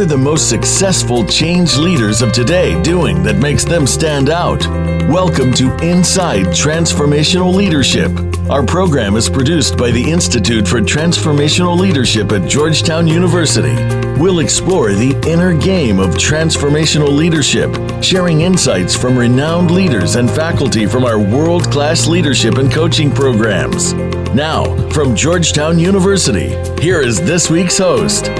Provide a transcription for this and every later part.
Are the most successful change leaders of today doing that makes them stand out? Welcome to Inside Transformational Leadership. Our program is produced by the Institute for Transformational Leadership at Georgetown University. We'll explore the inner game of transformational leadership, sharing insights from renowned leaders and faculty from our world class leadership and coaching programs. Now, from Georgetown University, here is this week's host.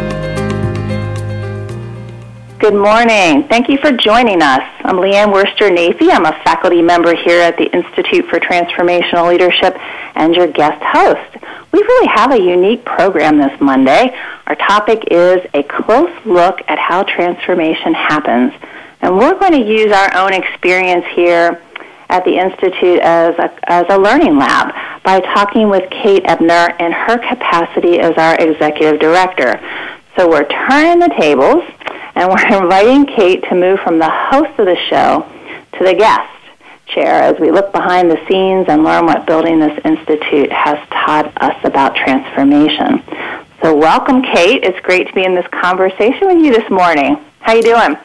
Good morning. Thank you for joining us. I'm Leanne Worster Nafy. I'm a faculty member here at the Institute for Transformational Leadership and your guest host. We really have a unique program this Monday. Our topic is a close look at how transformation happens. And we're going to use our own experience here at the Institute as a, as a learning lab by talking with Kate Ebner in her capacity as our executive director. So we're turning the tables and we're inviting Kate to move from the host of the show to the guest chair as we look behind the scenes and learn what building this institute has taught us about transformation. So welcome, Kate. It's great to be in this conversation with you this morning. How you doing?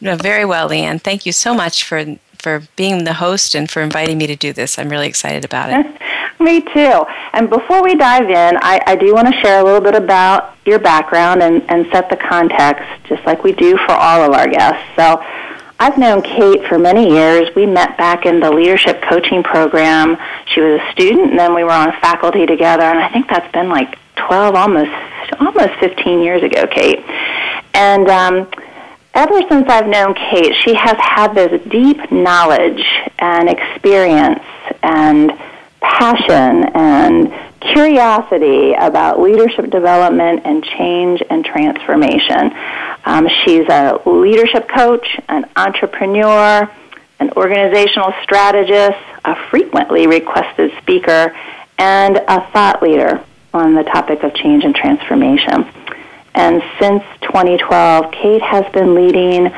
Very well, Leanne. Thank you so much for for being the host and for inviting me to do this. I'm really excited about it. Me too. And before we dive in, I, I do want to share a little bit about your background and, and set the context, just like we do for all of our guests. So, I've known Kate for many years. We met back in the leadership coaching program. She was a student, and then we were on faculty together. And I think that's been like 12, almost almost 15 years ago, Kate. And um, ever since I've known Kate, she has had this deep knowledge and experience and passion and curiosity about leadership development and change and transformation. Um, she's a leadership coach, an entrepreneur, an organizational strategist, a frequently requested speaker, and a thought leader on the topic of change and transformation. And since 2012, Kate has been leading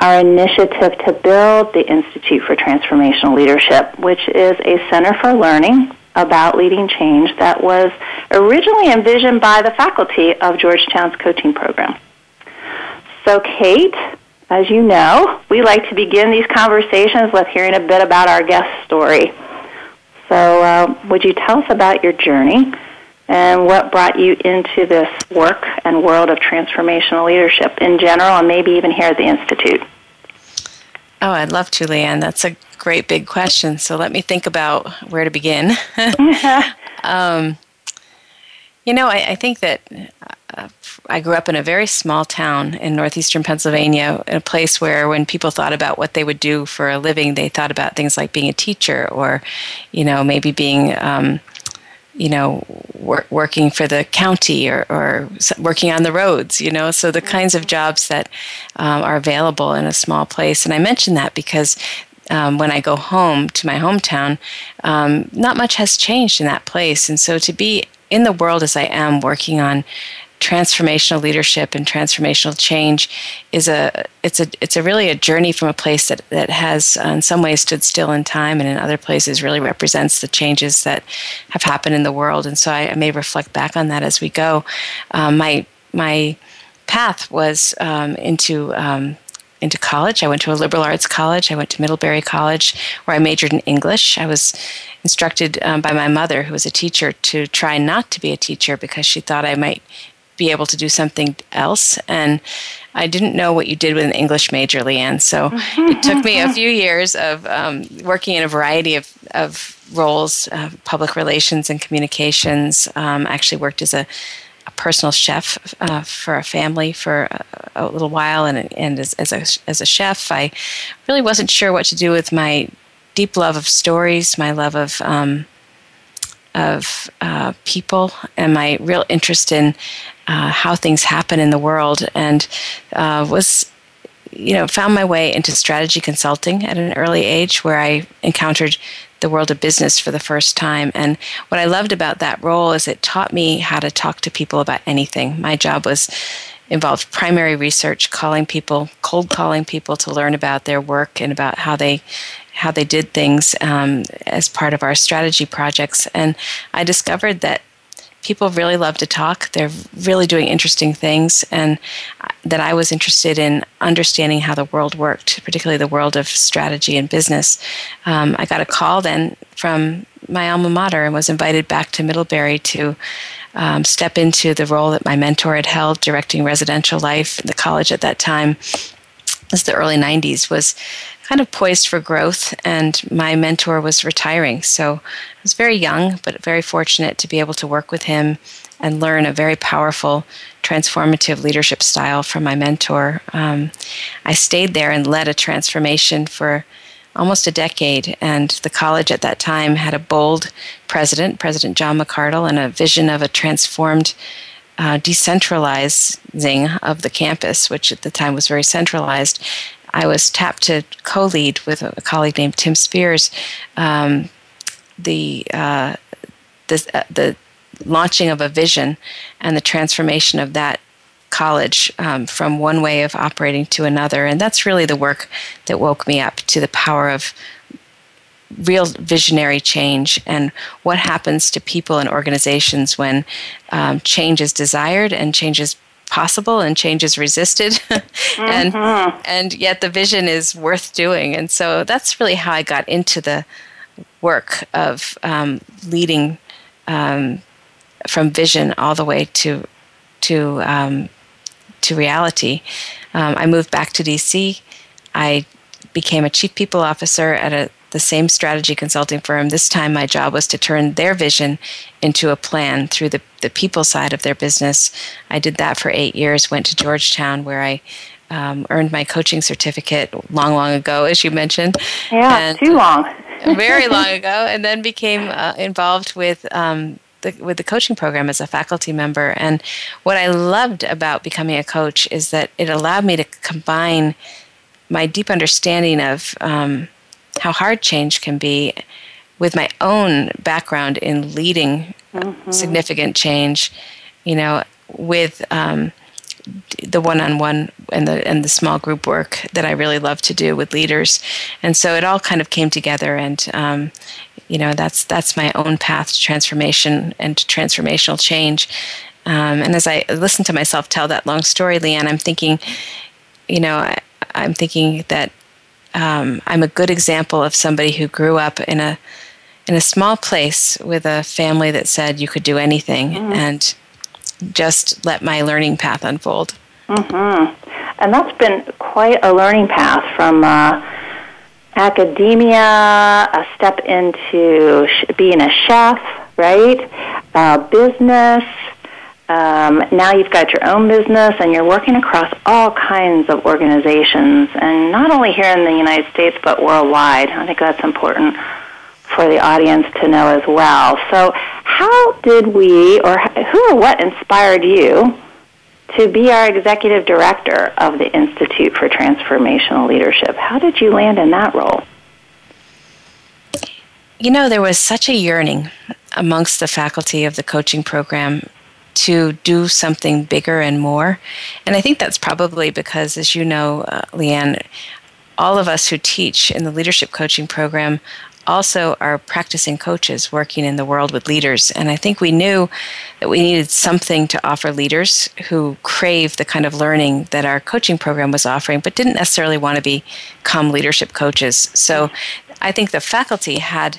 our initiative to build the Institute for Transformational Leadership, which is a center for learning about leading change that was originally envisioned by the faculty of Georgetown's coaching program. So, Kate, as you know, we like to begin these conversations with hearing a bit about our guest story. So, uh, would you tell us about your journey and what brought you into this work and world of transformational leadership in general and maybe even here at the Institute? Oh, I'd love to, Leanne. That's a great big question. So let me think about where to begin. um, you know, I, I think that uh, I grew up in a very small town in northeastern Pennsylvania, in a place where when people thought about what they would do for a living, they thought about things like being a teacher or, you know, maybe being um, you know, wor- working for the county or, or, working on the roads, you know, so the kinds of jobs that um, are available in a small place. And I mention that because um, when I go home to my hometown, um, not much has changed in that place. And so to be in the world as I am, working on transformational leadership and transformational change is a it's a it's a really a journey from a place that that has uh, in some ways stood still in time and in other places really represents the changes that have happened in the world and so I, I may reflect back on that as we go um, my my path was um, into um, into college. I went to a liberal arts college. I went to Middlebury College, where I majored in English. I was instructed um, by my mother, who was a teacher, to try not to be a teacher because she thought I might be able to do something else. And I didn't know what you did with an English major, Leanne. So it took me a few years of um, working in a variety of, of roles, uh, public relations and communications. Um, I actually worked as a, a personal chef uh, for a family for a, a, little while, and, and as, as, a, as a chef, I really wasn't sure what to do with my deep love of stories, my love of um, of uh, people and my real interest in uh, how things happen in the world, and uh, was you know found my way into strategy consulting at an early age, where I encountered the world of business for the first time. And what I loved about that role is it taught me how to talk to people about anything. My job was involved primary research, calling people, cold calling people to learn about their work and about how they how they did things um, as part of our strategy projects. And I discovered that people really love to talk. They're really doing interesting things, and that I was interested in understanding how the world worked, particularly the world of strategy and business. Um, I got a call then from my alma mater and was invited back to Middlebury to um, step into the role that my mentor had held, directing residential life. In the college at that time, was the early 90s, was kind of poised for growth, and my mentor was retiring. So I was very young, but very fortunate to be able to work with him and learn a very powerful, transformative leadership style from my mentor. Um, I stayed there and led a transformation for almost a decade. And the college at that time had a bold president, President John McCardell, and a vision of a transformed uh, decentralizing of the campus, which at the time was very centralized. I was tapped to co lead with a colleague named Tim Spears um, the, uh, the, uh, the launching of a vision and the transformation of that college um, from one way of operating to another. And that's really the work that woke me up to the power of real visionary change and what happens to people and organizations when um, change is desired and change is possible and change is resisted and mm-hmm. and yet the vision is worth doing and so that's really how i got into the work of um, leading um, from vision all the way to to um, to reality. Um, I moved back to DC. I became a chief people officer at a, the same strategy consulting firm. This time, my job was to turn their vision into a plan through the, the people side of their business. I did that for eight years, went to Georgetown, where I um, earned my coaching certificate long, long ago, as you mentioned. Yeah, and, too long. very long ago, and then became uh, involved with um, the, with the coaching program as a faculty member. And what I loved about becoming a coach is that it allowed me to combine my deep understanding of um, how hard change can be with my own background in leading mm-hmm. significant change, you know, with um, the one-on-one and the and the small group work that I really love to do with leaders, and so it all kind of came together, and um, you know that's that's my own path to transformation and to transformational change. Um, and as I listen to myself tell that long story, Leanne, I'm thinking, you know, I, am thinking that um, I'm a good example of somebody who grew up in a in a small place with a family that said you could do anything, mm. and just let my learning path unfold. Mm-hmm. And that's been quite a learning path from. Uh, academia, a step into sh- being a chef, right? Uh, business. Um, now you've got your own business and you're working across all kinds of organizations, and not only here in the United States but worldwide. I think that's important for the audience to know as well. So, how did we, or who or what inspired you to be our executive director of the Institute for Transformational Leadership. How did you land in that role? You know, there was such a yearning amongst the faculty of the coaching program to do something bigger and more. And I think that's probably because, as you know, uh, Leanne, all of us who teach in the leadership coaching program also are practicing coaches working in the world with leaders. And I think we knew that we needed something to offer leaders who crave the kind of learning that our coaching program was offering, but didn't necessarily want to become leadership coaches. So I think the faculty had.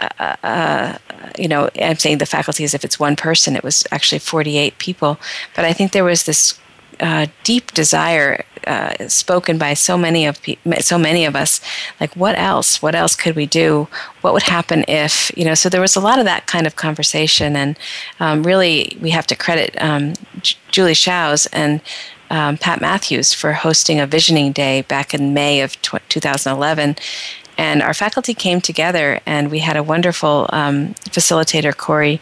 Uh, you know, I'm saying the faculty as if it's one person. It was actually 48 people. But I think there was this uh, deep desire uh, spoken by so many of pe- so many of us. Like, what else? What else could we do? What would happen if you know? So there was a lot of that kind of conversation, and um, really, we have to credit um, J- Julie Shouse and. Um, Pat Matthews for hosting a visioning day back in May of tw- 2011, And our faculty came together, and we had a wonderful um, facilitator, Corey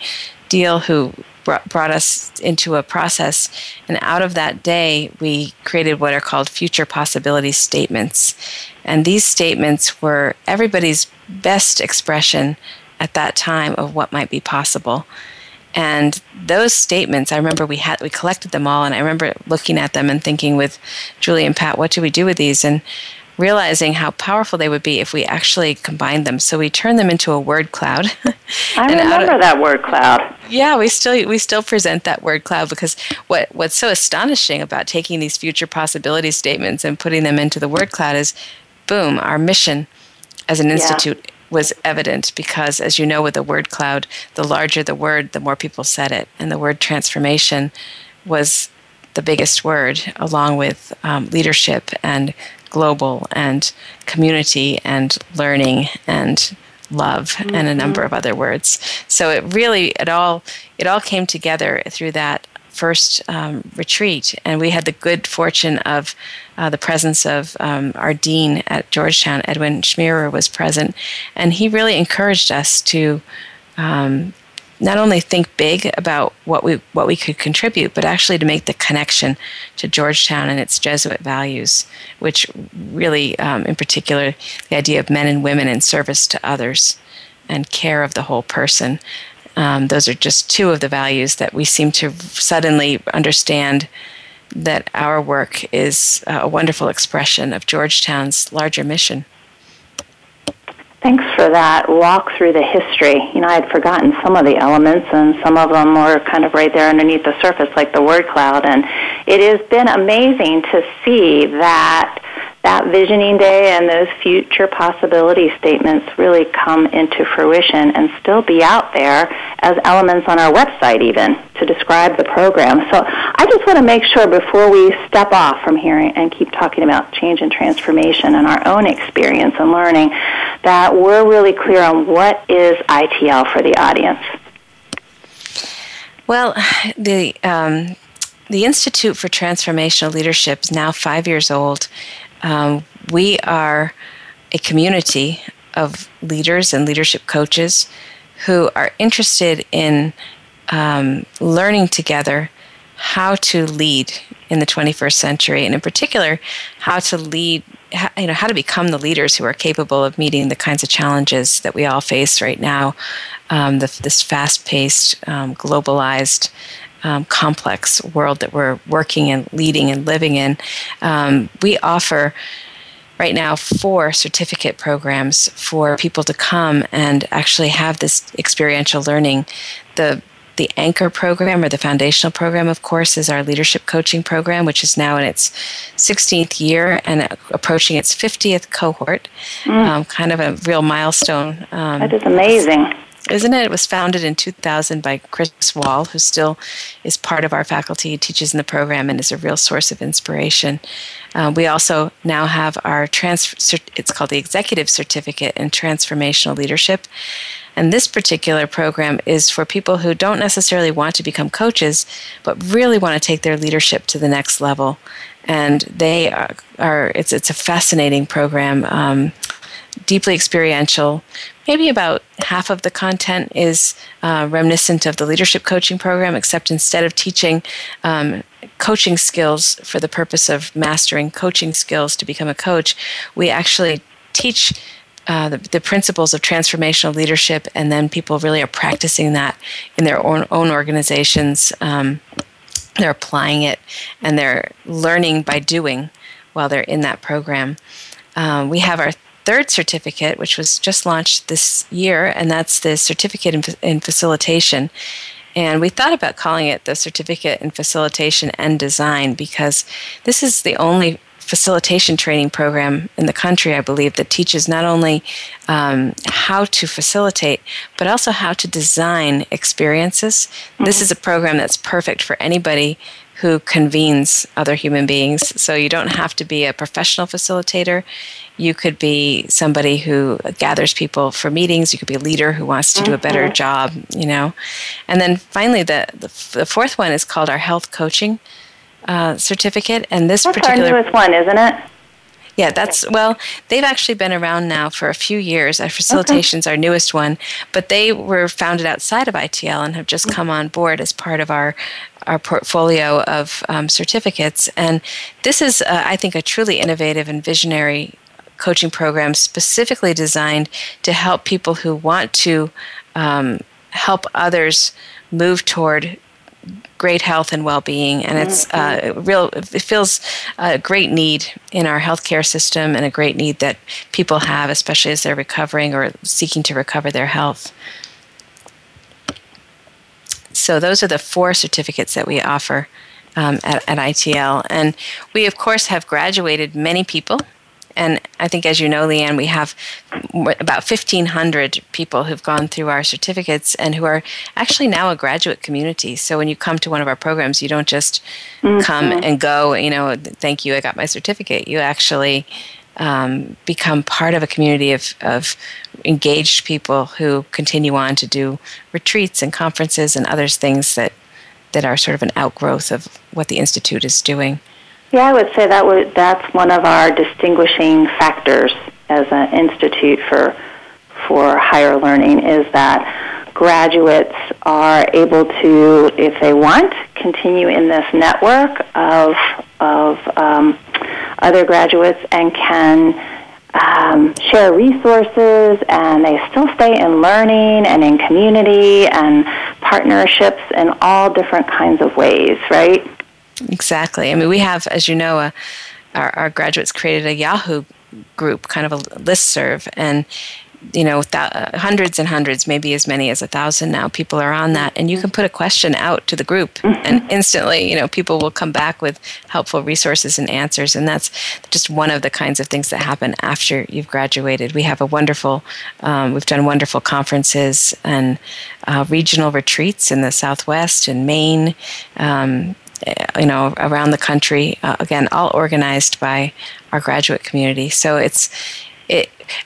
Deal, who brought, brought us into a process. And out of that day, we created what are called future possibility statements. And these statements were everybody's best expression at that time of what might be possible. And those statements, I remember we had we collected them all, and I remember looking at them and thinking with Julie and Pat, what do we do with these? And realizing how powerful they would be if we actually combined them. So we turned them into a word cloud. I remember of, that word cloud. Yeah, we still we still present that word cloud because what what's so astonishing about taking these future possibility statements and putting them into the word cloud is boom, our mission as an institute yeah was evident because, as you know, with the word cloud, the larger the word, the more people said it. And the word transformation was the biggest word, along with um, leadership and global and community and learning and love mm-hmm. and a number of other words. So it really it all it all came together through that first um, retreat, and we had the good fortune of uh, the presence of um, our dean at Georgetown, Edwin Schmierer, was present, and he really encouraged us to um, not only think big about what we what we could contribute, but actually to make the connection to Georgetown and its Jesuit values, which really, um, in particular, the idea of men and women in service to others and care of the whole person. Um, those are just two of the values that we seem to suddenly understand that our work is a wonderful expression of Georgetown's larger mission. Thanks for that walk through the history. You know, I had forgotten some of the elements, and some of them were kind of right there underneath the surface, like the word cloud. And it has been amazing to see that that visioning day and those future possibility statements really come into fruition and still be out there as elements on our website even to describe the program. So I just want to make sure before we step off from here and keep talking about change and transformation and our own experience and learning that we're really clear on what is ITL for the audience. Well, the um, the Institute for Transformational Leadership is now five years old. Um, we are a community of leaders and leadership coaches who are interested in um, learning together how to lead in the 21st century, and in particular, how to lead, you know, how to become the leaders who are capable of meeting the kinds of challenges that we all face right now. Um, the, this fast-paced, um, globalized, um, complex world that we're working and leading and living in. Um, we offer right now four certificate programs for people to come and actually have this experiential learning. The the anchor program or the foundational program, of course, is our leadership coaching program, which is now in its 16th year and approaching its 50th cohort. Mm. Um, kind of a real milestone. Um, that is amazing isn't it? It was founded in 2000 by Chris Wahl, who still is part of our faculty, teaches in the program, and is a real source of inspiration. Uh, we also now have our transfer, it's called the Executive Certificate in Transformational Leadership. And this particular program is for people who don't necessarily want to become coaches, but really want to take their leadership to the next level. And they are, are it's, it's a fascinating program. Um, deeply experiential. Maybe about half of the content is uh, reminiscent of the leadership coaching program, except instead of teaching um, coaching skills for the purpose of mastering coaching skills to become a coach, we actually teach. Uh, the, the, principles of transformational leadership, and then people really are practicing that in their own, own organizations. Um, they're applying it and they're learning by doing while they're in that program. Um, we have our third certificate, which was just launched this year, and that's the certificate in, in facilitation. And we thought about calling it the Certificate in Facilitation and Design because this is the only facilitation training program in the country, I believe, that teaches not only um, how to facilitate, but also how to design experiences. Mm-hmm. This is a program that's perfect for anybody who convenes other human beings. So you don't have to be a professional facilitator. You could be somebody who gathers people for meetings. You could be a leader who wants to do a better mm-hmm. job, you know. And then finally, the, the, the fourth one is called our health coaching uh, certificate. And this That's particular. our newest one, isn't it? Yeah, that's well, they've actually been around now for a few years. Our facilitation's okay. our newest one, but they were founded outside of ITL and have just come on board as part of our our portfolio of um, certificates. And this is, uh, I think, a truly innovative and visionary coaching program specifically designed to help people who want to um, help others move toward great health and well-being and it's mm-hmm. uh, real it feels a great need in our healthcare system and a great need that people have especially as they're recovering or seeking to recover their health so those are the four certificates that we offer um, at, at itl and we of course have graduated many people and I think, as you know, Leanne, we have about 1,500 people who've gone through our certificates and who are actually now a graduate community. So when you come to one of our programs, you don't just mm-hmm. come and go, you know, thank you, I got my certificate. You actually um, become part of a community of, of engaged people who continue on to do retreats and conferences and other things that, that are sort of an outgrowth of what the Institute is doing. Yeah, I would say that would that's one of our distinguishing factors as an institute for for higher learning is that graduates are able to, if they want, continue in this network of of um, other graduates and can. Um, share resources and they still stay in learning and in community and partnerships in all different kinds of ways, right? Exactly. I mean, we have, as you know, uh, our, our, graduates created a Yahoo group, kind of a list serve, and you know, th- uh, hundreds and hundreds, maybe as many as a thousand now, people are on that, and you can put a question out to the group, mm-hmm. and instantly, you know, people will come back with helpful resources and answers, and that's just one of the kinds of things that happen after you've graduated. We have a wonderful, um, we've done wonderful conferences and uh, regional retreats in the Southwest and Maine. Um, you know, around the country. Uh, again, all organized by our graduate community. So it's it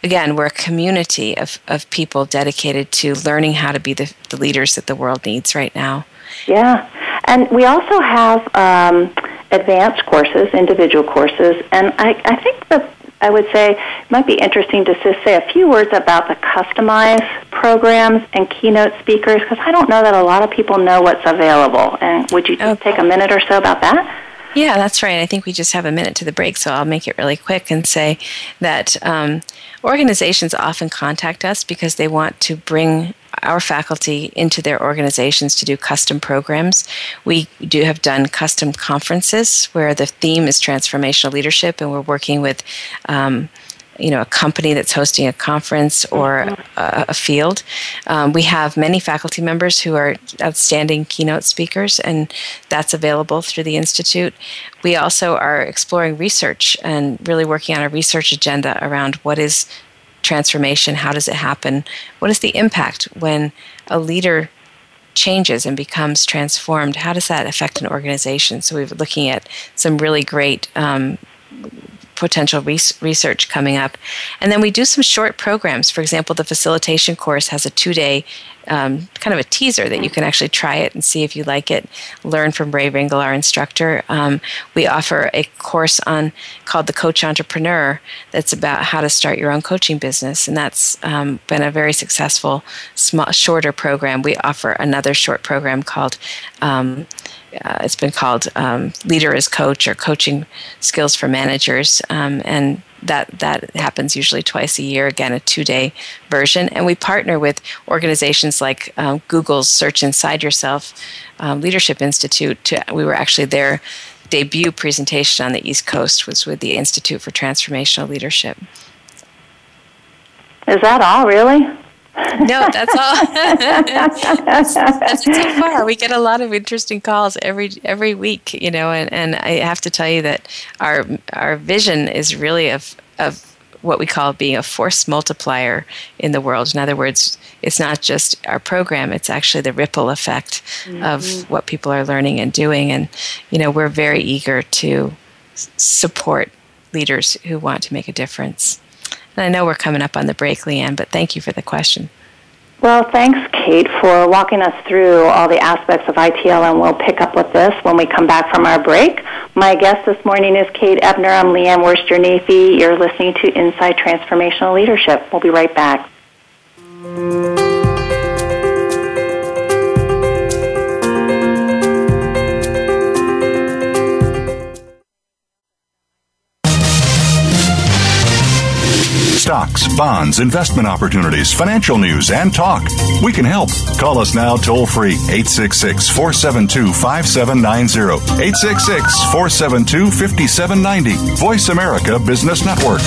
again, we're a community of, of people dedicated to learning how to be the, the leaders that the world needs right now. Yeah, and we also have um, advanced courses, individual courses, and I, I think the I would say it might be interesting to just say a few words about the customized programs and keynote speakers because I don't know that a lot of people know what's available. And would you okay. take a minute or so about that? Yeah, that's right. I think we just have a minute to the break, so I'll make it really quick and say that um, organizations often contact us because they want to bring our faculty into their organizations to do custom programs. We do have done custom conferences where the theme is transformational leadership, and we're working with. Um, you know, a company that's hosting a conference or a, a field. Um, we have many faculty members who are outstanding keynote speakers, and that's available through the Institute. We also are exploring research and really working on a research agenda around what is transformation? How does it happen? What is the impact when a leader changes and becomes transformed? How does that affect an organization? So we're looking at some really great um, potential research coming up. And then we do some short programs. For example, the facilitation course has a two day um, kind of a teaser that you can actually try it and see if you like it. Learn from Ray Ringel, our instructor. Um, we offer a course on called the Coach Entrepreneur that's about how to start your own coaching business, and that's um, been a very successful, small, shorter program. We offer another short program called. Uh, it's been called um, Leader as Coach or Coaching Skills for Managers, um, and that that happens usually twice a year. Again, a two-day version, and we partner with organizations like um, Google's Search Inside Yourself um, Leadership Institute. To, we were actually their debut presentation on the East Coast was with the Institute for Transformational Leadership. Is that all, really? No, that's all. that's, that's so far. We get a lot of interesting calls every every week, you know, and, and I have to tell you that our our vision is really of of what we call being a force multiplier in the world. In other words, it's not just our program, it's actually the ripple effect mm-hmm. of what people are learning and doing. And, you know, we're very eager to support leaders who want to make a difference. And I know we're coming up on the break, Leanne, but thank you for the question. Well, thanks, Kate, for walking us through all the aspects of ITL, and we'll pick up with this when we come back from our break. My guest this morning is Kate Ebner. I'm Leanne Worster Nafy. You're listening to Inside Transformational Leadership. We'll be right back. Bonds, investment opportunities, financial news, and talk. We can help. Call us now toll free 866 472 5790. 866 472 5790. Voice America Business Network.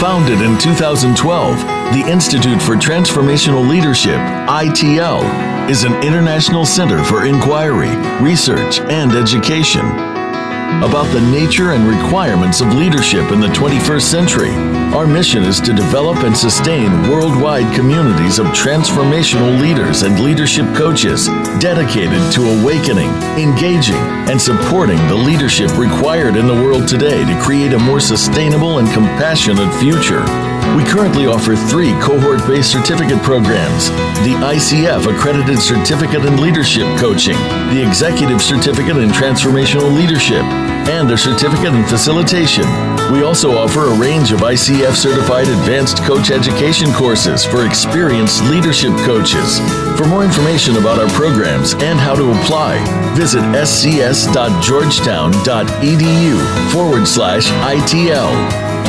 Founded in 2012, the Institute for Transformational Leadership, ITL, is an international center for inquiry, research, and education about the nature and requirements of leadership in the 21st century. Our mission is to develop and sustain worldwide communities of transformational leaders and leadership coaches dedicated to awakening, engaging, and supporting the leadership required in the world today to create a more sustainable and compassionate future. We currently offer three cohort based certificate programs the ICF Accredited Certificate in Leadership Coaching, the Executive Certificate in Transformational Leadership, and a Certificate in Facilitation. We also offer a range of ICF certified advanced coach education courses for experienced leadership coaches. For more information about our programs and how to apply, visit scs.georgetown.edu forward slash ITL.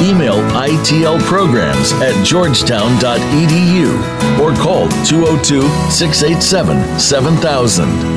Email itlprograms at georgetown.edu or call 202 687 7000.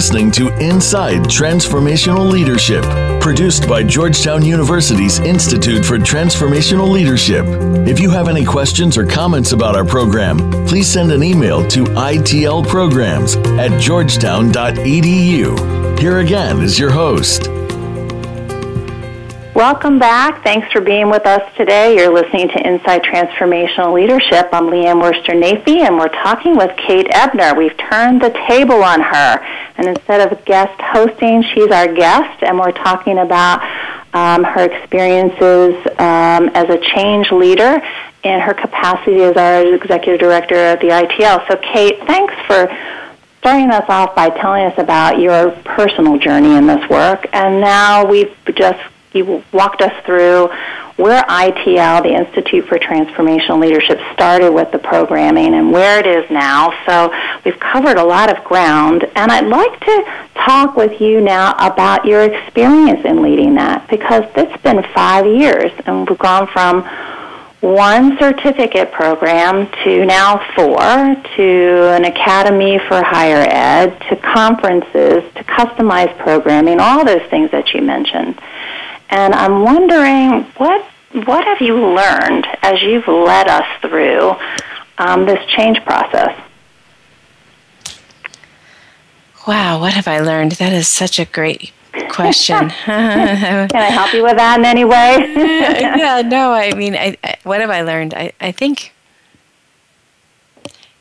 Listening to Inside Transformational Leadership, produced by Georgetown University's Institute for Transformational Leadership. If you have any questions or comments about our program, please send an email to itlprograms at georgetown.edu. Here again is your host, Welcome back. Thanks for being with us today. You're listening to Inside Transformational Leadership. I'm Leanne Worster Nafy, and we're talking with Kate Ebner. We've turned the table on her, and instead of guest hosting, she's our guest, and we're talking about um, her experiences um, as a change leader and her capacity as our executive director at the ITL. So, Kate, thanks for starting us off by telling us about your personal journey in this work, and now we've just you walked us through where ITL, the Institute for Transformational Leadership, started with the programming and where it is now. So we've covered a lot of ground, and I'd like to talk with you now about your experience in leading that because it's been five years, and we've gone from one certificate program to now four, to an academy for higher ed, to conferences, to customized programming, all those things that you mentioned. And I'm wondering what what have you learned as you've led us through um, this change process? Wow, what have I learned? That is such a great question. Can I help you with that in any way? yeah, no, I mean, I, I, what have I learned? I, I think,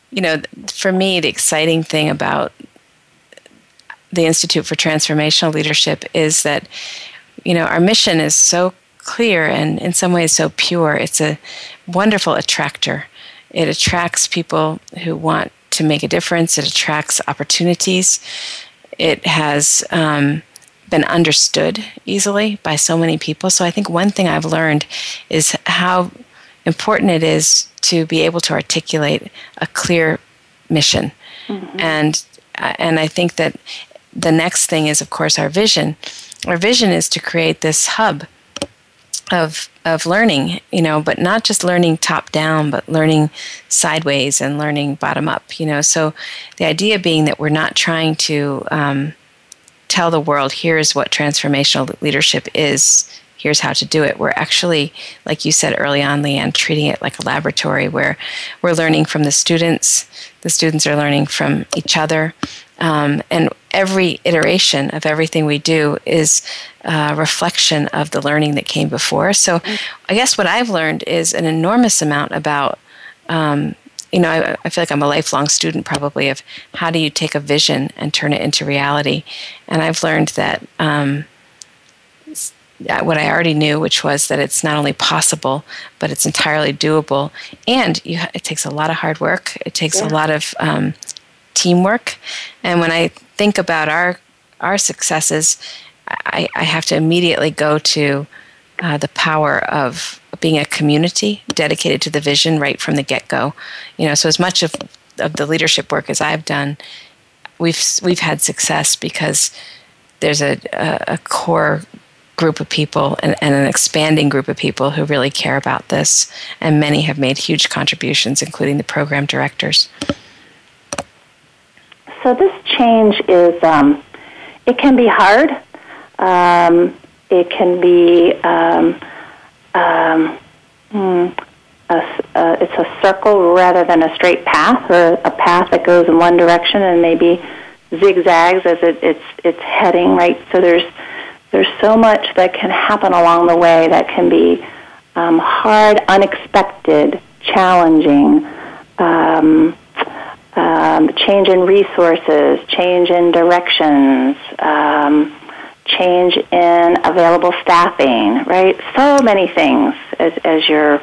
you know, for me, the exciting thing about the Institute for Transformational Leadership is that you know, our mission is so clear and in some ways so pure. It's a wonderful attractor. It attracts people who want to make a difference, it attracts opportunities. It has um, been understood easily by so many people. So I think one thing I've learned is how important it is to be able to articulate a clear mission. Mm-hmm. And and I think that the next thing is of course our vision. Our vision is to create this hub of of learning, you know, but not just learning top down, but learning sideways and learning bottom up, you know. So the idea being that we're not trying to um, tell the world, here's what transformational leadership is, here's how to do it. We're actually, like you said early on, Leanne, treating it like a laboratory where we're learning from the students, the students are learning from each other. Um, and every iteration of everything we do is a reflection of the learning that came before. So, I guess what I've learned is an enormous amount about um, you know, I, I, feel like I'm a lifelong student probably of how do you take a vision and turn it into reality. And I've learned that um, what I already knew, which was that it's not only possible, but it's entirely doable. And you, it takes a lot of hard work. It takes yeah. a lot of um, teamwork. And when I think about our our successes, I, I have to immediately go to uh, the power of being a community dedicated to the vision right from the get go. You know, so as much of of the leadership work as I've done, we've we've had success because there's a, a, a core group of people and, and, an expanding group of people who really care about this, and many have made huge contributions, including the program directors. So this change is um, it can be hard. Um, it can be um, um, hmm, a, it's a circle rather than a straight path, or a path that goes in one direction and maybe zigzags as it, it's it's heading right. So there's there's so much that can happen along the way that can be um, hard, unexpected, challenging. Um, change in resources, change in directions, um, change in available staffing, right? So many things as, as you're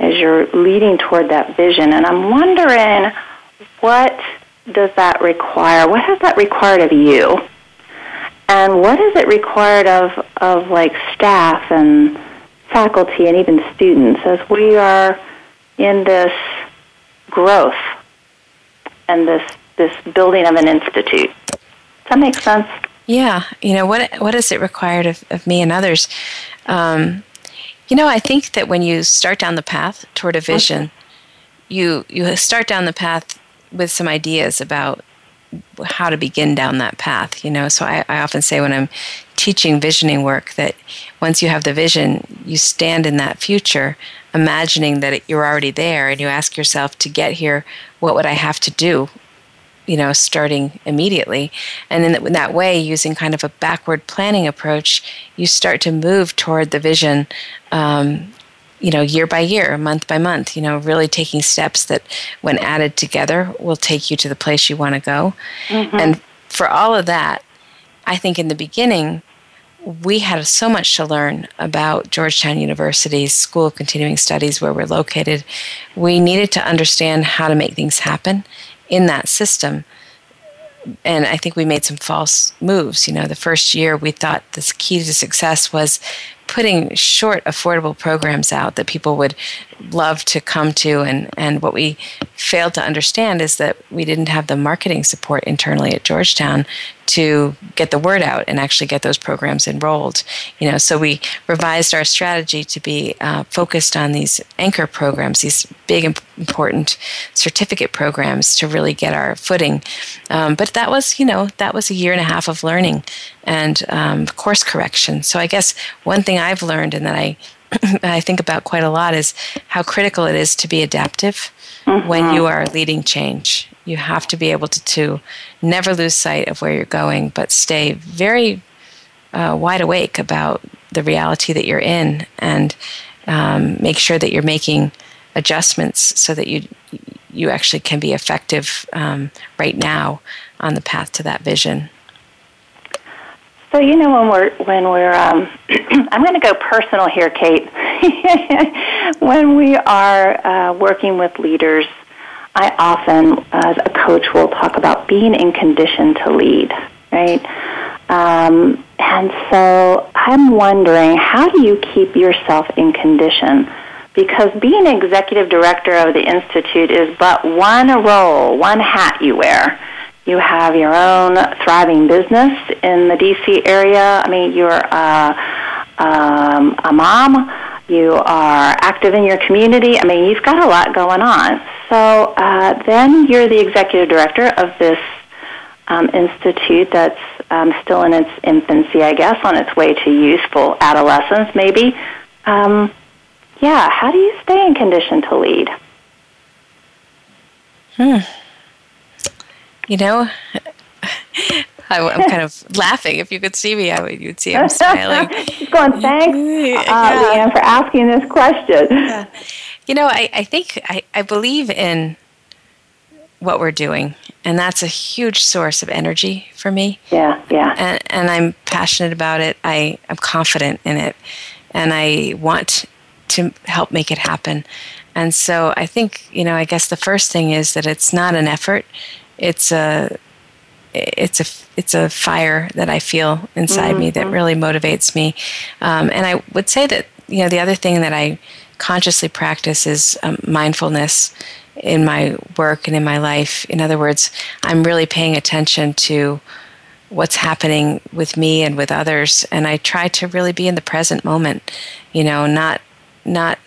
as you're leading toward that vision. And I'm wondering what does that require? What has that required of you? And what is it required of, of like staff and faculty and even students as we are in this growth and this this building of an institute? Does that make sense? Yeah, you know what what is it required of, of me and others? Um, you know, I think that when you start down the path toward a vision, okay. you you start down the path with some ideas about how to begin down that path. You know, so I, I often say when I'm teaching visioning work that once you have the vision, you stand in that future, imagining that you're already there, and you ask yourself to get here, what would I have to do? you know, starting immediately. And in that way, using kind of a backward planning approach, you start to move toward the vision, um, you know, year by year, month by month, you know, really taking steps that, when added together, will take you to the place you want to go. Mm-hmm. And for all of that, I think in the beginning, we had so much to learn about Georgetown University's School of Continuing Studies, where we're located. We needed to understand how to make things happen in that system. And I think we made some false moves. You know, the first year we thought the key to success was putting short, affordable programs out that people would love to come to. And, and what we failed to understand is that we didn't have the marketing support internally at Georgetown to get the word out and actually get those programs enrolled. You know, so we revised our strategy to be uh, focused on these anchor programs, these big important certificate programs to really get our footing. Um, but that was, you know, that was a year and a half of learning and um, course correction. So I guess one thing I've learned and that I I think about quite a lot is how critical it is to be adaptive mm-hmm. when you are leading change. You have to be able to, to never lose sight of where you're going, but stay very uh, wide awake about the reality that you're in and um, make sure that you're making adjustments so that you you actually can be effective um, right now on the path to that vision. So you know when we're when we're um, I'm going to go personal here, Kate. when we are uh, working with leaders, I often, as a coach, will talk about being in condition to lead, right? Um, and so I'm wondering, how do you keep yourself in condition? Because being executive director of the Institute is but one role, one hat you wear. You have your own thriving business in the DC area. I mean, you're a, um, a mom, you are active in your community. I mean, you've got a lot going on. So uh, then you're the executive director of this um, institute that's um, still in its infancy, I guess, on its way to useful adolescence, maybe. Um, yeah, how do you stay in condition to lead? Hmm. You know, I, am kind of laughing. If you could see me, I would. You'd see I'm smiling. Just going, thanks, uh, yeah. Leanne, for asking this question. Yeah. You know, I, I think I, I believe in what we're doing, and that's a huge source of energy for me. Yeah, yeah. And, and I'm passionate about it. I am confident in it, and I want to help make it happen. And so I think you know, I guess the first thing is that it's not an effort; it's a it's a it's a fire that I feel inside mm-hmm. me that mm-hmm. really motivates me. Um, and I would say that you know the other thing that I consciously practice is um, mindfulness in my work and in my life. In other words, I'm really paying attention to what's happening with me and with others, and I try to really be in the present moment. You know, not not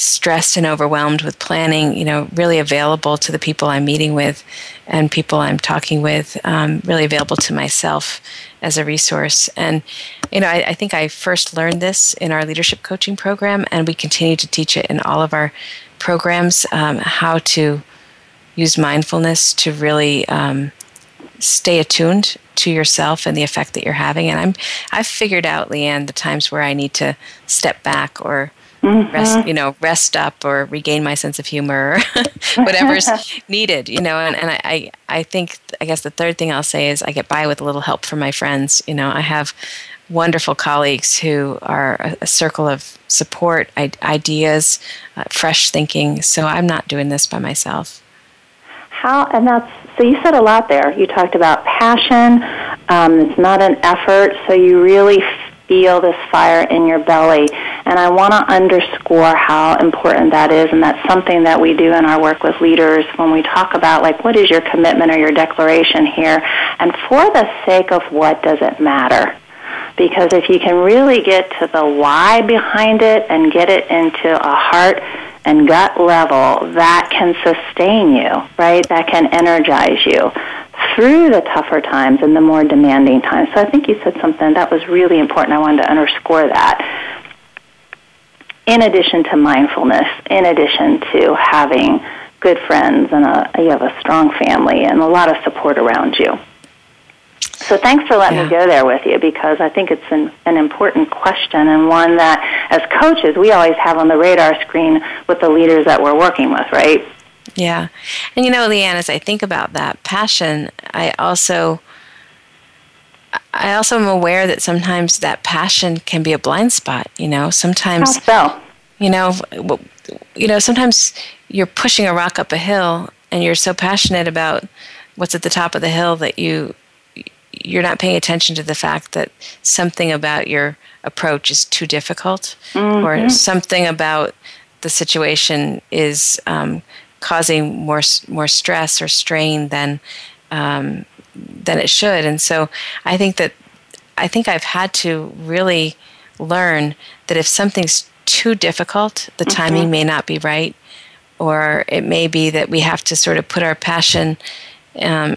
stressed and overwhelmed with planning, you know, really available to the people I'm meeting with and people I'm talking with, um, really available to myself as a resource. And, you know, I, I, think I first learned this in our leadership coaching program, and we continue to teach it in all of our programs um, how to use mindfulness to really um, stay attuned to yourself and the effect that you're having. And I'm, I've figured out, Leanne, the times where I need to step back or mm-hmm. rest, you know, rest up or regain my sense of humor, whatever's needed, you know. And, and I, I think, I guess the third thing I'll say is I get by with a little help from my friends. You know, I have wonderful colleagues who are a, a circle of support, I, ideas, uh, fresh thinking. So I'm not doing this by myself. How, and that's, so you said a lot there. You talked about passion. Um, it's not an effort, so you really feel this fire in your belly. And I want to underscore how important that is, and that's something that we do in our work with leaders when we talk about, like, what is your commitment or your declaration here? And for the sake of what does it matter? Because if you can really get to the why behind it and get it into a heart and gut level, that can sustain you, right? That can energize you through the tougher times and the more demanding times. So I think you said something that was really important. I wanted to underscore that. In addition to mindfulness, in addition to having good friends and a, you have a strong family and a lot of support around you. So thanks for letting yeah. me go there with you because I think it's an, an important question and one that as coaches we always have on the radar screen with the leaders that we're working with, right? Yeah. And you know, Leanne, as I think about that passion, I also I also am aware that sometimes that passion can be a blind spot, you know. Sometimes How so? You know, you know, sometimes you're pushing a rock up a hill and you're so passionate about what's at the top of the hill that you you're not paying attention to the fact that something about your approach is too difficult mm-hmm. or something about the situation is um, causing more more stress or strain than um, than it should. And so I think that I think I've had to really learn that if something's too difficult, the mm-hmm. timing may not be right, or it may be that we have to sort of put our passion um,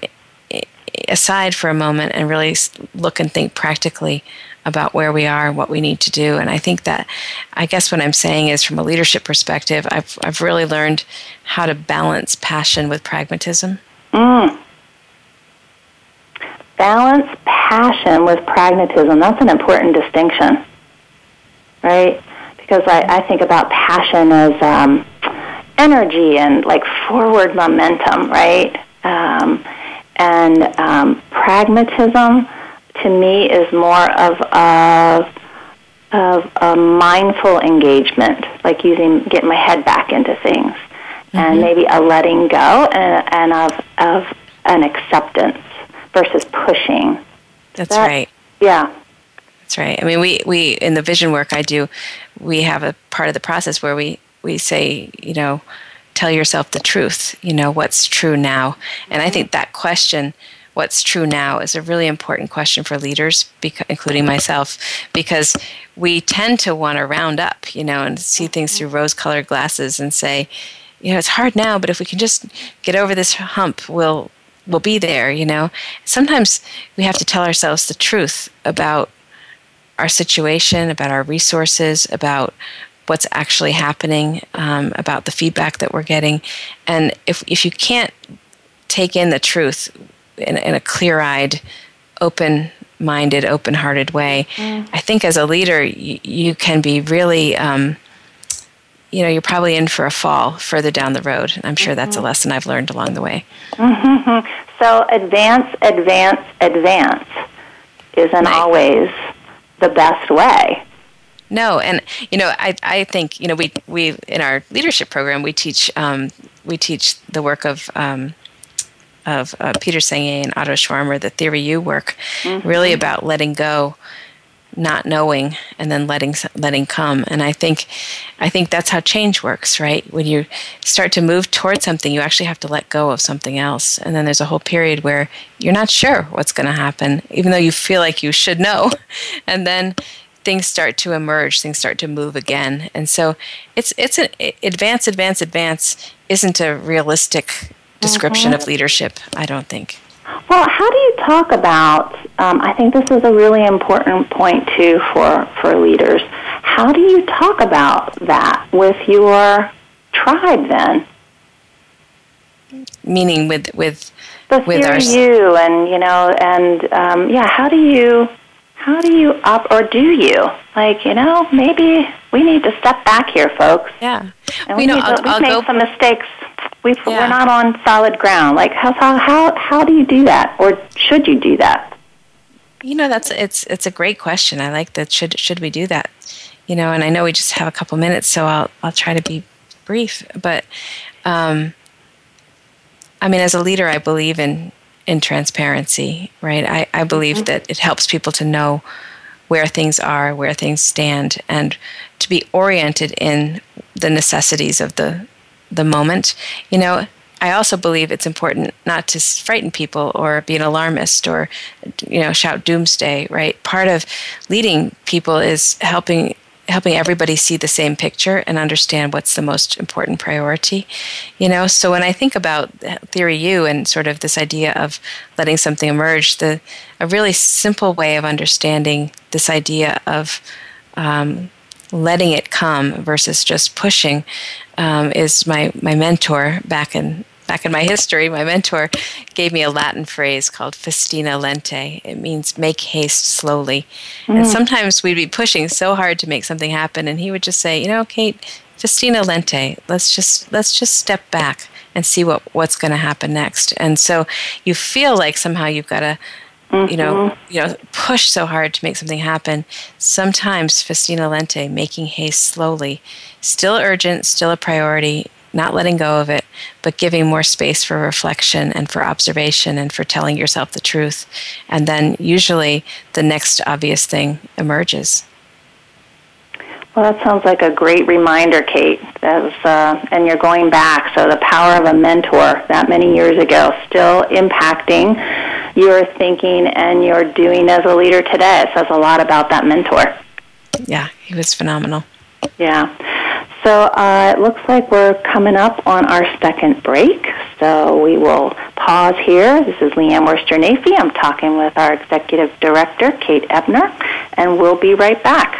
aside for a moment and really look and think practically about where we are and what we need to do. And I think that, I guess what I'm saying is from a leadership perspective, I've, I've really learned how to balance passion with pragmatism. Mm. Balance passion with pragmatism. That's an important distinction, right? Because I, I think about passion as um, energy and like forward momentum, right? Um, and um, pragmatism to me is more of a of a mindful engagement, like using getting my head back into things, mm-hmm. and maybe a letting go and, and of of an acceptance versus pushing. That's that, right. Yeah. That's right. I mean, we, we in the vision work I do, we have a part of the process where we, we say, you know, tell yourself the truth, you know, what's true now. And I think that question, what's true now, is a really important question for leaders, including myself, because we tend to want to round up, you know, and see things through rose colored glasses and say, you know, it's hard now, but if we can just get over this hump, we'll, we'll be there, you know. Sometimes we have to tell ourselves the truth about our situation, about our resources, about what's actually happening, um, about the feedback that we're getting. And if, if you can't take in the truth in, in a clear eyed, open minded, open hearted way, mm. I think as a leader, you, you can be really. Um, you know, you're probably in for a fall further down the road. I'm sure mm-hmm. that's a mm-hmm. lesson I've learned along the way. Mm-hmm. So, advance, advance, advance isn't right. always the best way. No, and you know, I, I think you know we we in our leadership program we teach um, we teach the work of um, of uh, Peter Senge and Otto Scharmer, the Theory U work, mm-hmm. really about letting go, not knowing, and then letting letting come. And I think I think that's how change works, right? When you start to move towards something, you actually have to let go of something else, and then there's a whole period where you're not sure what's going to happen, even though you feel like you should know, and then things start to emerge, things start to move again. And so it's it's an advance, advance, advance isn't a realistic description mm-hmm. of leadership, I don't think. Well, how do you talk about? Um, I think this is a really important point too for for leaders. How do you talk about that with your tribe then? Meaning with with the with our you and you know and um, yeah. How do you how do you up or do you like you know maybe we need to step back here folks yeah and we, we know to, we've I'll made go, some mistakes we yeah. we're not on solid ground like how how how how do you do that or should you do that you know that's it's it's a great question i like that should should we do that you know and i know we just have a couple minutes so i'll i'll try to be brief but um i mean as a leader i believe in in transparency, right? I, I believe mm-hmm. that it helps people to know where things are, where things stand, and to be oriented in the necessities of the the moment. You know, I also believe it's important not to frighten people or be an alarmist or you know shout doomsday, right? Part of leading people is helping helping everybody see the same picture and understand what's the most important priority you know so when i think about theory u and sort of this idea of letting something emerge the a really simple way of understanding this idea of um, letting it come versus just pushing um, is my my mentor back in back in my history, my mentor gave me a Latin phrase called festina lente. It means make haste slowly. Mm. And sometimes we'd be pushing so hard to make something happen, and he would just say, you know, Kate, festina lente. Let's just let's just step back and see what what's going to happen next. And so you feel like somehow you've got to. Mm-hmm. You know, mm-hmm. you know, push so hard to make something happen. Sometimes festina lente, making haste slowly, still urgent, still a priority, not letting go of it, but giving more space for reflection and for observation and for telling yourself the truth. And then usually the next obvious thing emerges. Well, that sounds like a great reminder, Kate. As, uh, and you're going back, so the power of a mentor that many years ago still impacting your thinking and your doing as a leader today. It says a lot about that mentor. Yeah, he was phenomenal. Yeah. So uh, it looks like we're coming up on our second break. So we will pause here. This is Leanne Worster Nafy. I'm talking with our executive director, Kate Ebner, and we'll be right back.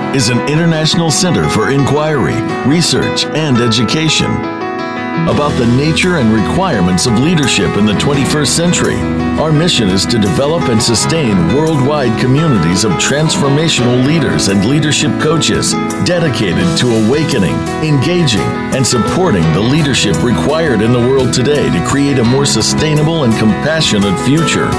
is an international center for inquiry, research, and education about the nature and requirements of leadership in the 21st century. Our mission is to develop and sustain worldwide communities of transformational leaders and leadership coaches dedicated to awakening, engaging, and supporting the leadership required in the world today to create a more sustainable and compassionate future.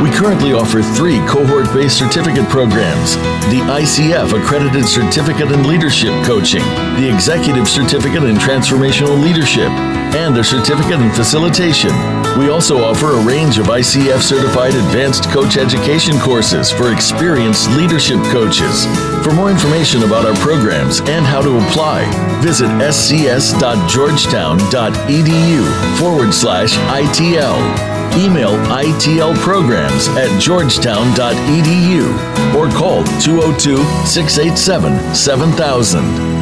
We currently offer three cohort based certificate programs the ICF Accredited Certificate in Leadership Coaching, the Executive Certificate in Transformational Leadership, and a Certificate in Facilitation. We also offer a range of ICF certified advanced coach education courses for experienced leadership coaches. For more information about our programs and how to apply, visit scs.georgetown.edu forward slash ITL. Email itlprograms at georgetown.edu or call 202 687 7000.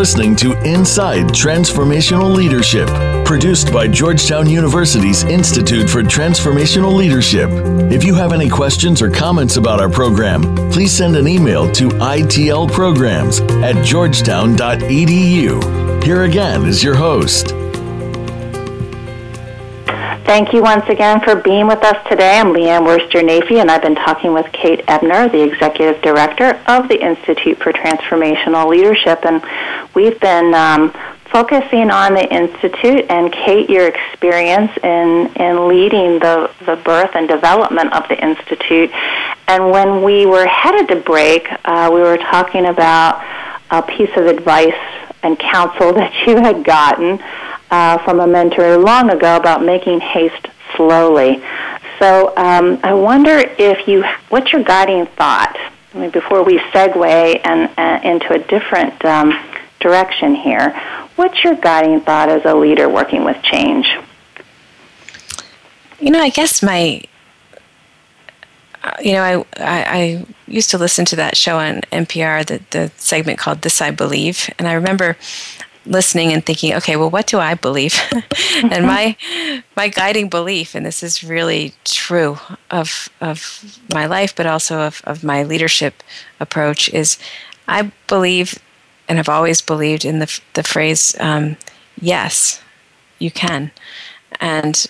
Listening to Inside Transformational Leadership, produced by Georgetown University's Institute for Transformational Leadership. If you have any questions or comments about our program, please send an email to itlprograms at georgetown.edu. Here again is your host, Thank you once again for being with us today. I'm Leanne Worster Nafy, and I've been talking with Kate Ebner, the Executive Director of the Institute for Transformational Leadership. And we've been um, focusing on the Institute and, Kate, your experience in, in leading the, the birth and development of the Institute. And when we were headed to break, uh, we were talking about a piece of advice and counsel that you had gotten uh, from a mentor long ago about making haste slowly. So um, I wonder if you, what's your guiding thought? I mean, before we segue and uh, into a different um, direction here, what's your guiding thought as a leader working with change? You know, I guess my, uh, you know, I, I, I used to listen to that show on NPR, the the segment called "This I Believe," and I remember listening and thinking, okay, well, what do I believe? and my my guiding belief, and this is really true of of my life, but also of, of my leadership approach, is I believe and have always believed in the the phrase, um, "Yes, you can," and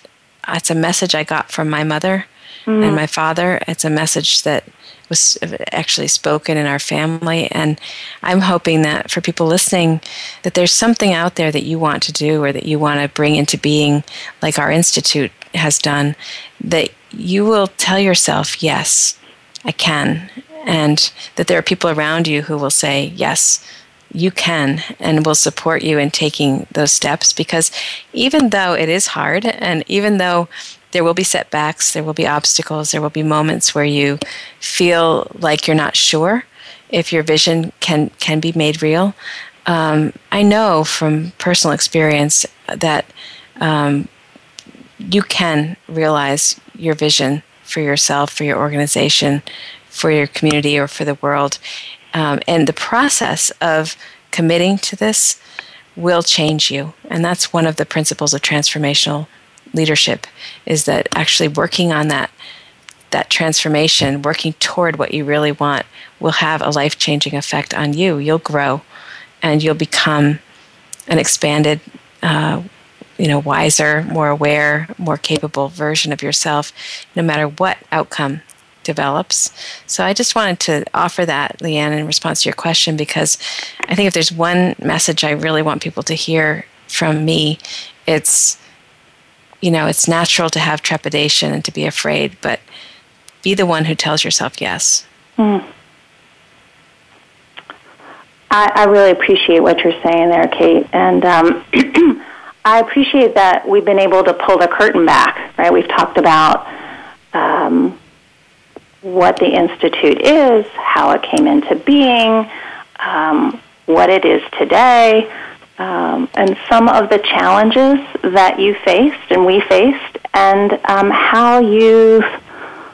it's a message I got from my mother mm. and my father. It's a message that was actually spoken in our family. And I'm hoping that for people listening, that there's something out there that you want to do or that you want to bring into being, like our institute has done, that you will tell yourself, yes, I can. And that there are people around you who will say, yes, you can and will support you in taking those steps because even though it is hard and even though there will be setbacks, there will be obstacles, there will be moments where you feel like you're not sure if your vision can can be made real. Um, I know from personal experience that um, you can realize your vision for yourself, for your organization, for your community, or for the world. Um, and the process of committing to this will change you. And that's one of the principles of transformational leadership is that actually working on that that transformation, working toward what you really want, will have a life changing effect on you. You'll grow, and you'll become an expanded, uh, you know, wiser, more aware, more capable version of yourself, no matter what outcome develops. So I just wanted to offer that, Leanne, in response to your question, because I think if there's one message I really want people to hear from me, it's you know, it's natural to have trepidation and to be afraid, but be the one who tells yourself yes. Mm. I, I, really appreciate what you're saying there, Kate. And um, I appreciate that we've been able to pull the curtain back, right? We've talked about um, what the Institute is, how it came into being, um, what it is today, um, and some of the challenges that you faced and we faced, and um, how you've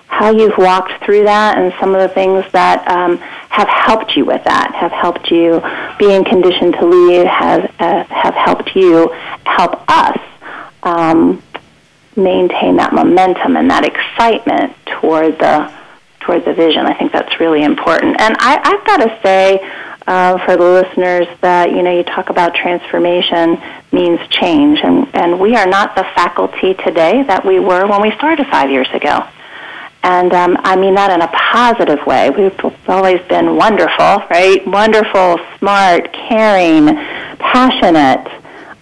how you've walked through that, and some of the things that um, have helped you with that, have helped you be in condition to lead, have uh, have helped you help us um, maintain that momentum and that excitement toward the toward the vision. I think that's really important. And I, I've got to say, uh, for the listeners, that you know, you talk about transformation means change, and and we are not the faculty today that we were when we started five years ago. And um, I mean that in a positive way. We've always been wonderful, right? Wonderful, smart, caring, passionate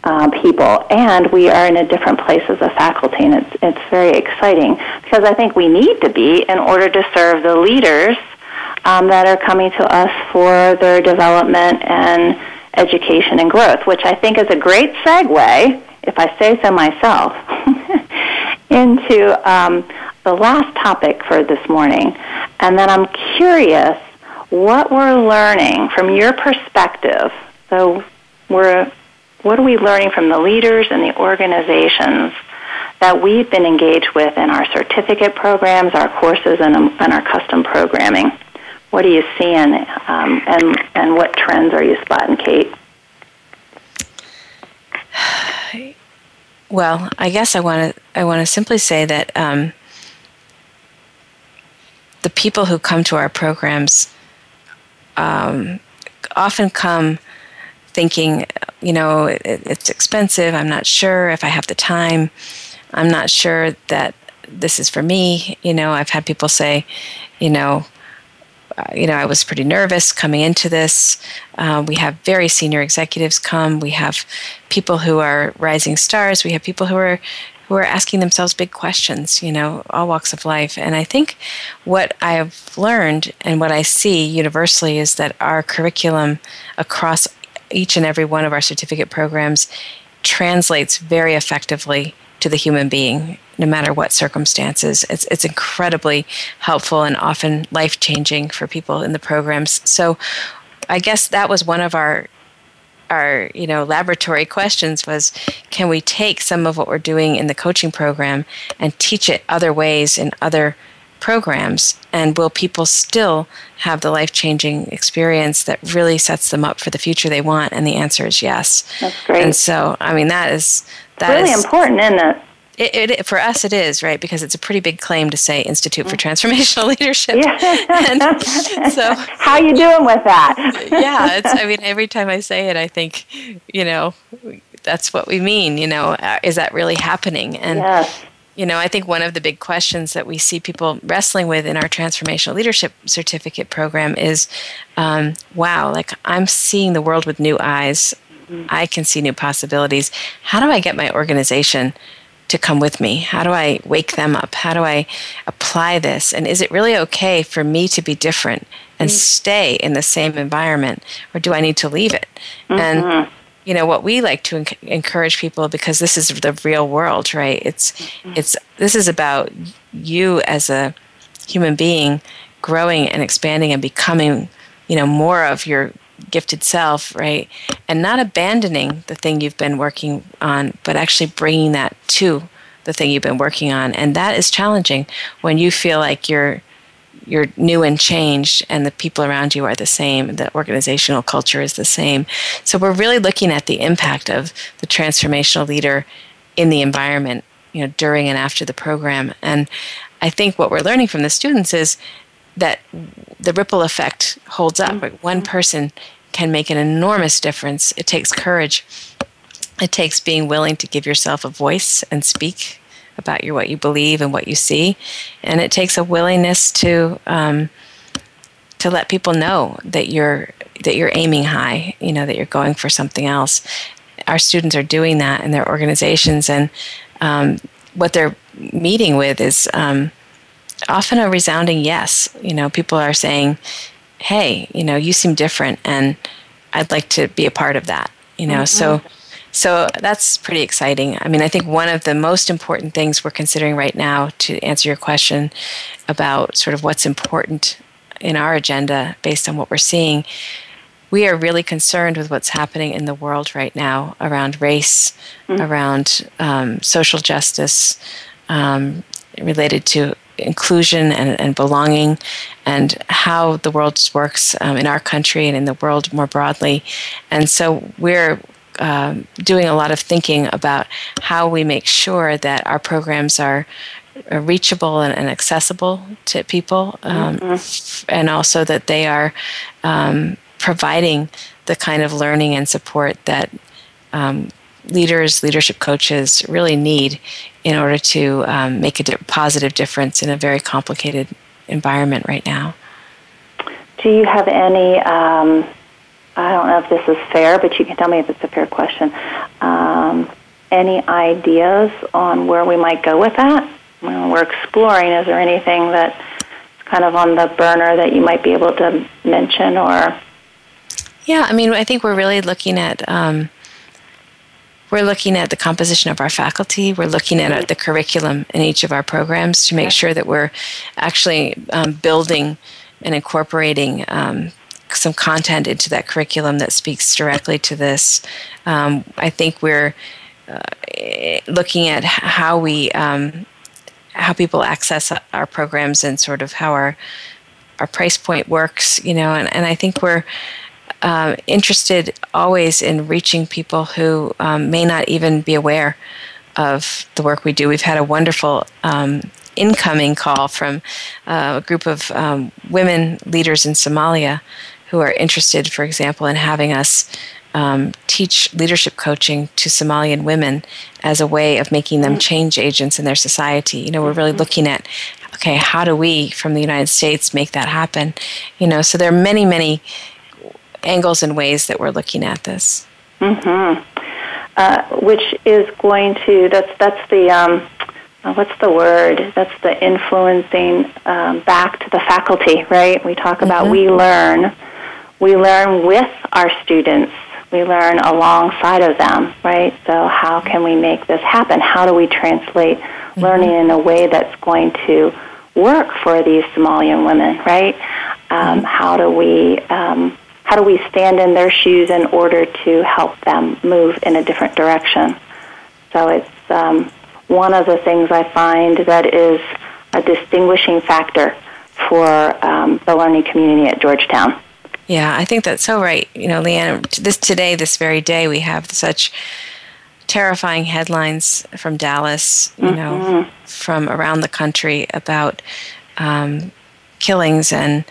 uh, people, and we are in a different place as a faculty, and it's it's very exciting because I think we need to be in order to serve the leaders um, that are coming to us for their development and education and growth, which I think is a great segue, if I say so myself, into um, the last topic for this morning. And then I'm curious what we're learning from your perspective. So we're what are we learning from the leaders and the organizations that we've been engaged with in our certificate programs, our courses, and, and our custom programming? What are you seeing, um, and and what trends are you spotting, Kate? Well, I guess I want to I want to simply say that um, the people who come to our programs um, often come thinking, you know, it, it's expensive. I'm not sure if I have the time. I'm not sure that this is for me. You know, I've had people say, you know, you know, I was pretty nervous coming into this. Uh, we have very senior executives come. We have people who are rising stars. We have people who are who are asking themselves big questions. You know, all walks of life. And I think what I have learned and what I see universally is that our curriculum across each and every one of our certificate programs translates very effectively to the human being, no matter what circumstances. It's, it's incredibly helpful and often life changing for people in the programs. So I guess that was one of our our you know laboratory questions was can we take some of what we're doing in the coaching program and teach it other ways in other programs? And will people still have the life-changing experience that really sets them up for the future they want? And the answer is yes. That's great. And so i mean that is that really is, important isn't it it, it, for us, it is right because it's a pretty big claim to say Institute for Transformational Leadership. Yeah. so, how you doing with that? yeah, it's. I mean, every time I say it, I think, you know, that's what we mean. You know, uh, is that really happening? And yes you know, I think one of the big questions that we see people wrestling with in our transformational leadership certificate program is um, wow, like I'm seeing the world with new eyes. Mm-hmm. I can see new possibilities. How do I get my organization to come with me? How do I wake them up? How do I apply this? And is it really okay for me to be different and mm-hmm. stay in the same environment, or do I need to leave it? Mm-hmm. And you know what we like to enc- encourage people because this is the real world right it's mm-hmm. it's this is about you as a human being growing and expanding and becoming you know more of your gifted self right? And not abandoning the thing you've been working on but actually bringing that to the thing you've been working on. And that is challenging when you feel like you're you're new and changed and the people around you are the same the organizational culture is the same. So we're really looking at the impact of the transformational leader in the environment you know during and after the program. And i think what we're learning from the students is that the ripple effect holds up mm-hmm. one person can make an enormous difference it takes courage it takes being willing to give yourself a voice and speak about your what you believe and what you see, and it takes a willingness to um, to let people know that you're that you're aiming high, you know, that you're going for something else. Our students are doing that in their organizations, and um, what they're meeting with is um, often a resounding yes. You know, people are saying, "Hey, you know, you seem different, and I'd like to be a part of that." You know, mm-hmm. so so that's pretty exciting. I mean, I think one of the most important things we're considering right now to answer your question about sort of what's important in our agenda based on what we're seeing, we are really concerned with what's happening in the world right now around race, mm-hmm. around um, social justice, um, related to inclusion and, and, belonging, and how the world works um, in our country and in the world more broadly. And so we're um, doing a lot of thinking about how we make sure that our programs are reachable and, and accessible to people, um, mm-hmm. and also that they are um, providing the kind of learning and support that um, leaders, leadership coaches really need in order to um, make a di- positive difference in a very complicated environment right now. Do you have any? Um, I don't know if this is fair, but you can tell me if it's a fair question. Um, any ideas on where we might go with that? When we're exploring, is there anything that's kind of on the burner that you might be able to mention or? Yeah, I mean, I think we're really looking at um, we're looking at the composition of our faculty. We're looking at the curriculum in each of our programs to make sure that we're actually um, building and incorporating um, some content into that curriculum that speaks directly to this. Um, I think we're uh, looking at how we um, how people access our programs and sort of how our our price point works, you know, and, and I think we're uh, interested always in reaching people who um, may not even be aware of the work we do. We've had a wonderful um, incoming call from uh, a group of um, women leaders in Somalia who are interested, for example, in having us um, teach leadership coaching to Somalian women as a way of making them change agents in their society. You know, we're really looking at okay, how do we from the United States make that happen? You know, so there are many, many angles and ways that we're looking at this. Mm-hmm. Uh, which is going to that's that's the um, uh, what's the word? That's the influencing um, back to the faculty, right? We talk about mm-hmm. we learn we learn with our students. We learn alongside of them, right? So how can we make this happen? How do we translate mm-hmm. learning in a way that's going to work for these Somalian women, right? Um, mm-hmm. How do we um, how do we stand in their shoes in order to help them move in a different direction? So it's um, one of the things I find that is a distinguishing factor for um, the learning community at Georgetown. Yeah, I think that's so right. You know, Leanne, this today, this very day, we have such terrifying headlines from Dallas, you mm-hmm. know, from around the country about um, killings. And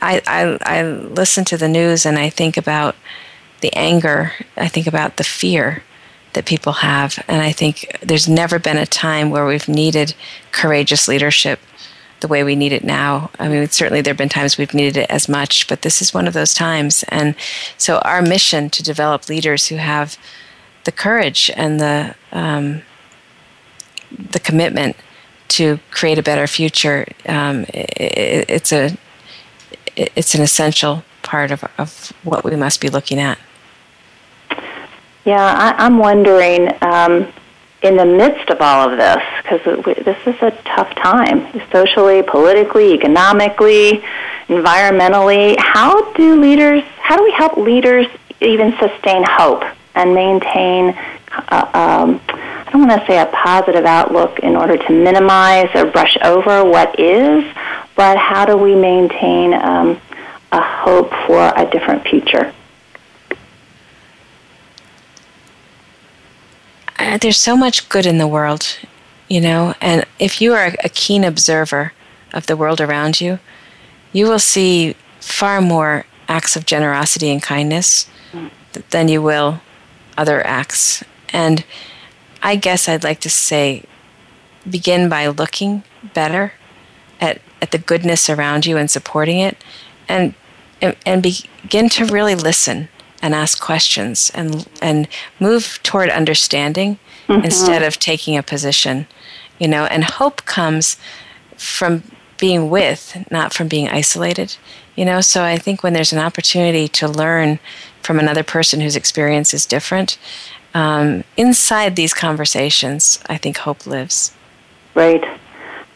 I, I, I listen to the news and I think about the anger, I think about the fear that people have. And I think there's never been a time where we've needed courageous leadership the way we need it now. I mean, certainly there have been times we've needed it as much, but this is one of those times. And so, our mission to develop leaders who have the courage and the um, the commitment to create a better future, um, it, it's a it's an essential part of, of what we must be looking at. Yeah, I, am wondering. Um, in the midst of all of this, because this is a tough time, socially, politically, economically, environmentally. How do leaders? How do we help leaders even sustain hope and maintain? Uh, um, don't want to say a positive outlook in order to minimize or brush over what is, but how do we maintain um, a hope for a different future? uh, there's so much good in the world, you know, and if you are a keen observer of the world around you, you will see far more acts of generosity and kindness than you will other acts. And I guess I'd like to say begin by looking better at, at the goodness around you and supporting it and, and, and begin to really listen and ask questions and, and move toward understanding mm-hmm. instead of taking a position, you know, and hope comes from being with, not from being isolated. You know, so I think when there's an opportunity to learn from another person whose experience is different, um, inside these conversations, I think hope lives. Right.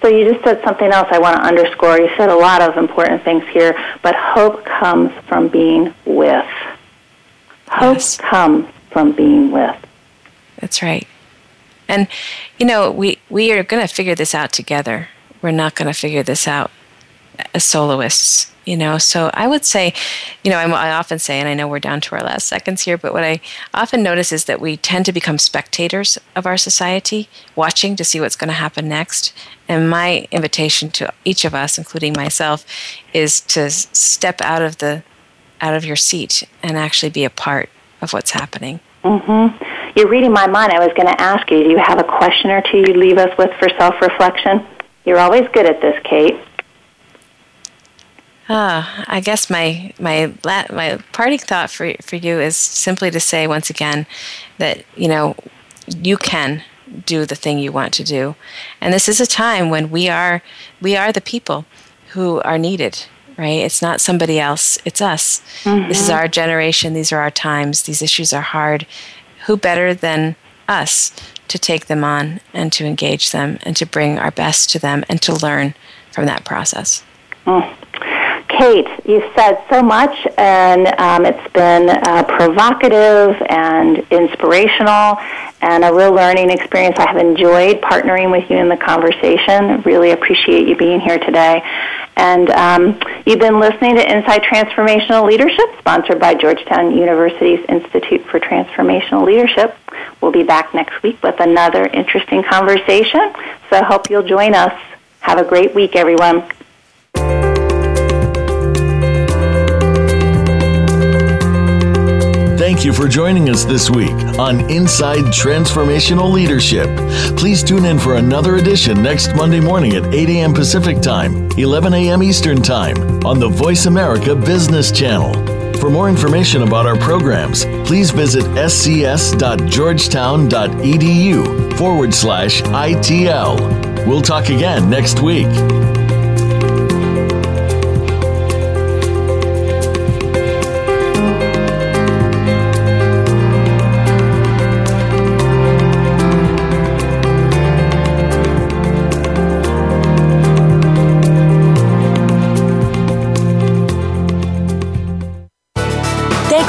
So you just said something else I want to underscore. You said a lot of important things here, but hope comes from being with. Hope yes. comes from being with. That's right. And you know, we we are going to figure this out together. We're not going to figure this out as soloists you know? So i would say you know i often say and i know we're down to our last seconds here but what i often notice is that we tend to become spectators of our society watching to see what's going to happen next. And my invitation to each of us including myself is to step out of the out of your seat and actually be a part of what's happening. Mm-hmm. you're reading my mind. I was going to ask you do you have a question or two you leave us with for self-reflection? You're always good at this kate uh, I guess my my my parting thought for for you is simply to say once again that you know you can do the thing you want to do, and this is a time when we are we are the people who are needed. Right? It's not somebody else. It's us. Mm-hmm. This is our generation. These are our times. These issues are hard. Who better than us to take them on and to engage them and to bring our best to them and to learn from that process? Mm. Kate, you've said so much, and um, it's been uh, provocative and inspirational and a real learning experience. I have enjoyed partnering with you in the conversation. Really appreciate you being here today. And um, you've been listening to Inside Transformational Leadership, sponsored by Georgetown University's Institute for Transformational Leadership. We'll be back next week with another interesting conversation, so I hope you'll join us. Have a great week, everyone. Thank you for joining us this week on Inside Transformational Leadership. Please tune in for another edition next Monday morning at 8 a.m. Pacific Time, 11 a.m. Eastern Time on the Voice America Business Channel. For more information about our programs, please visit scs.georgetown.edu forward slash ITL. We'll talk again next week.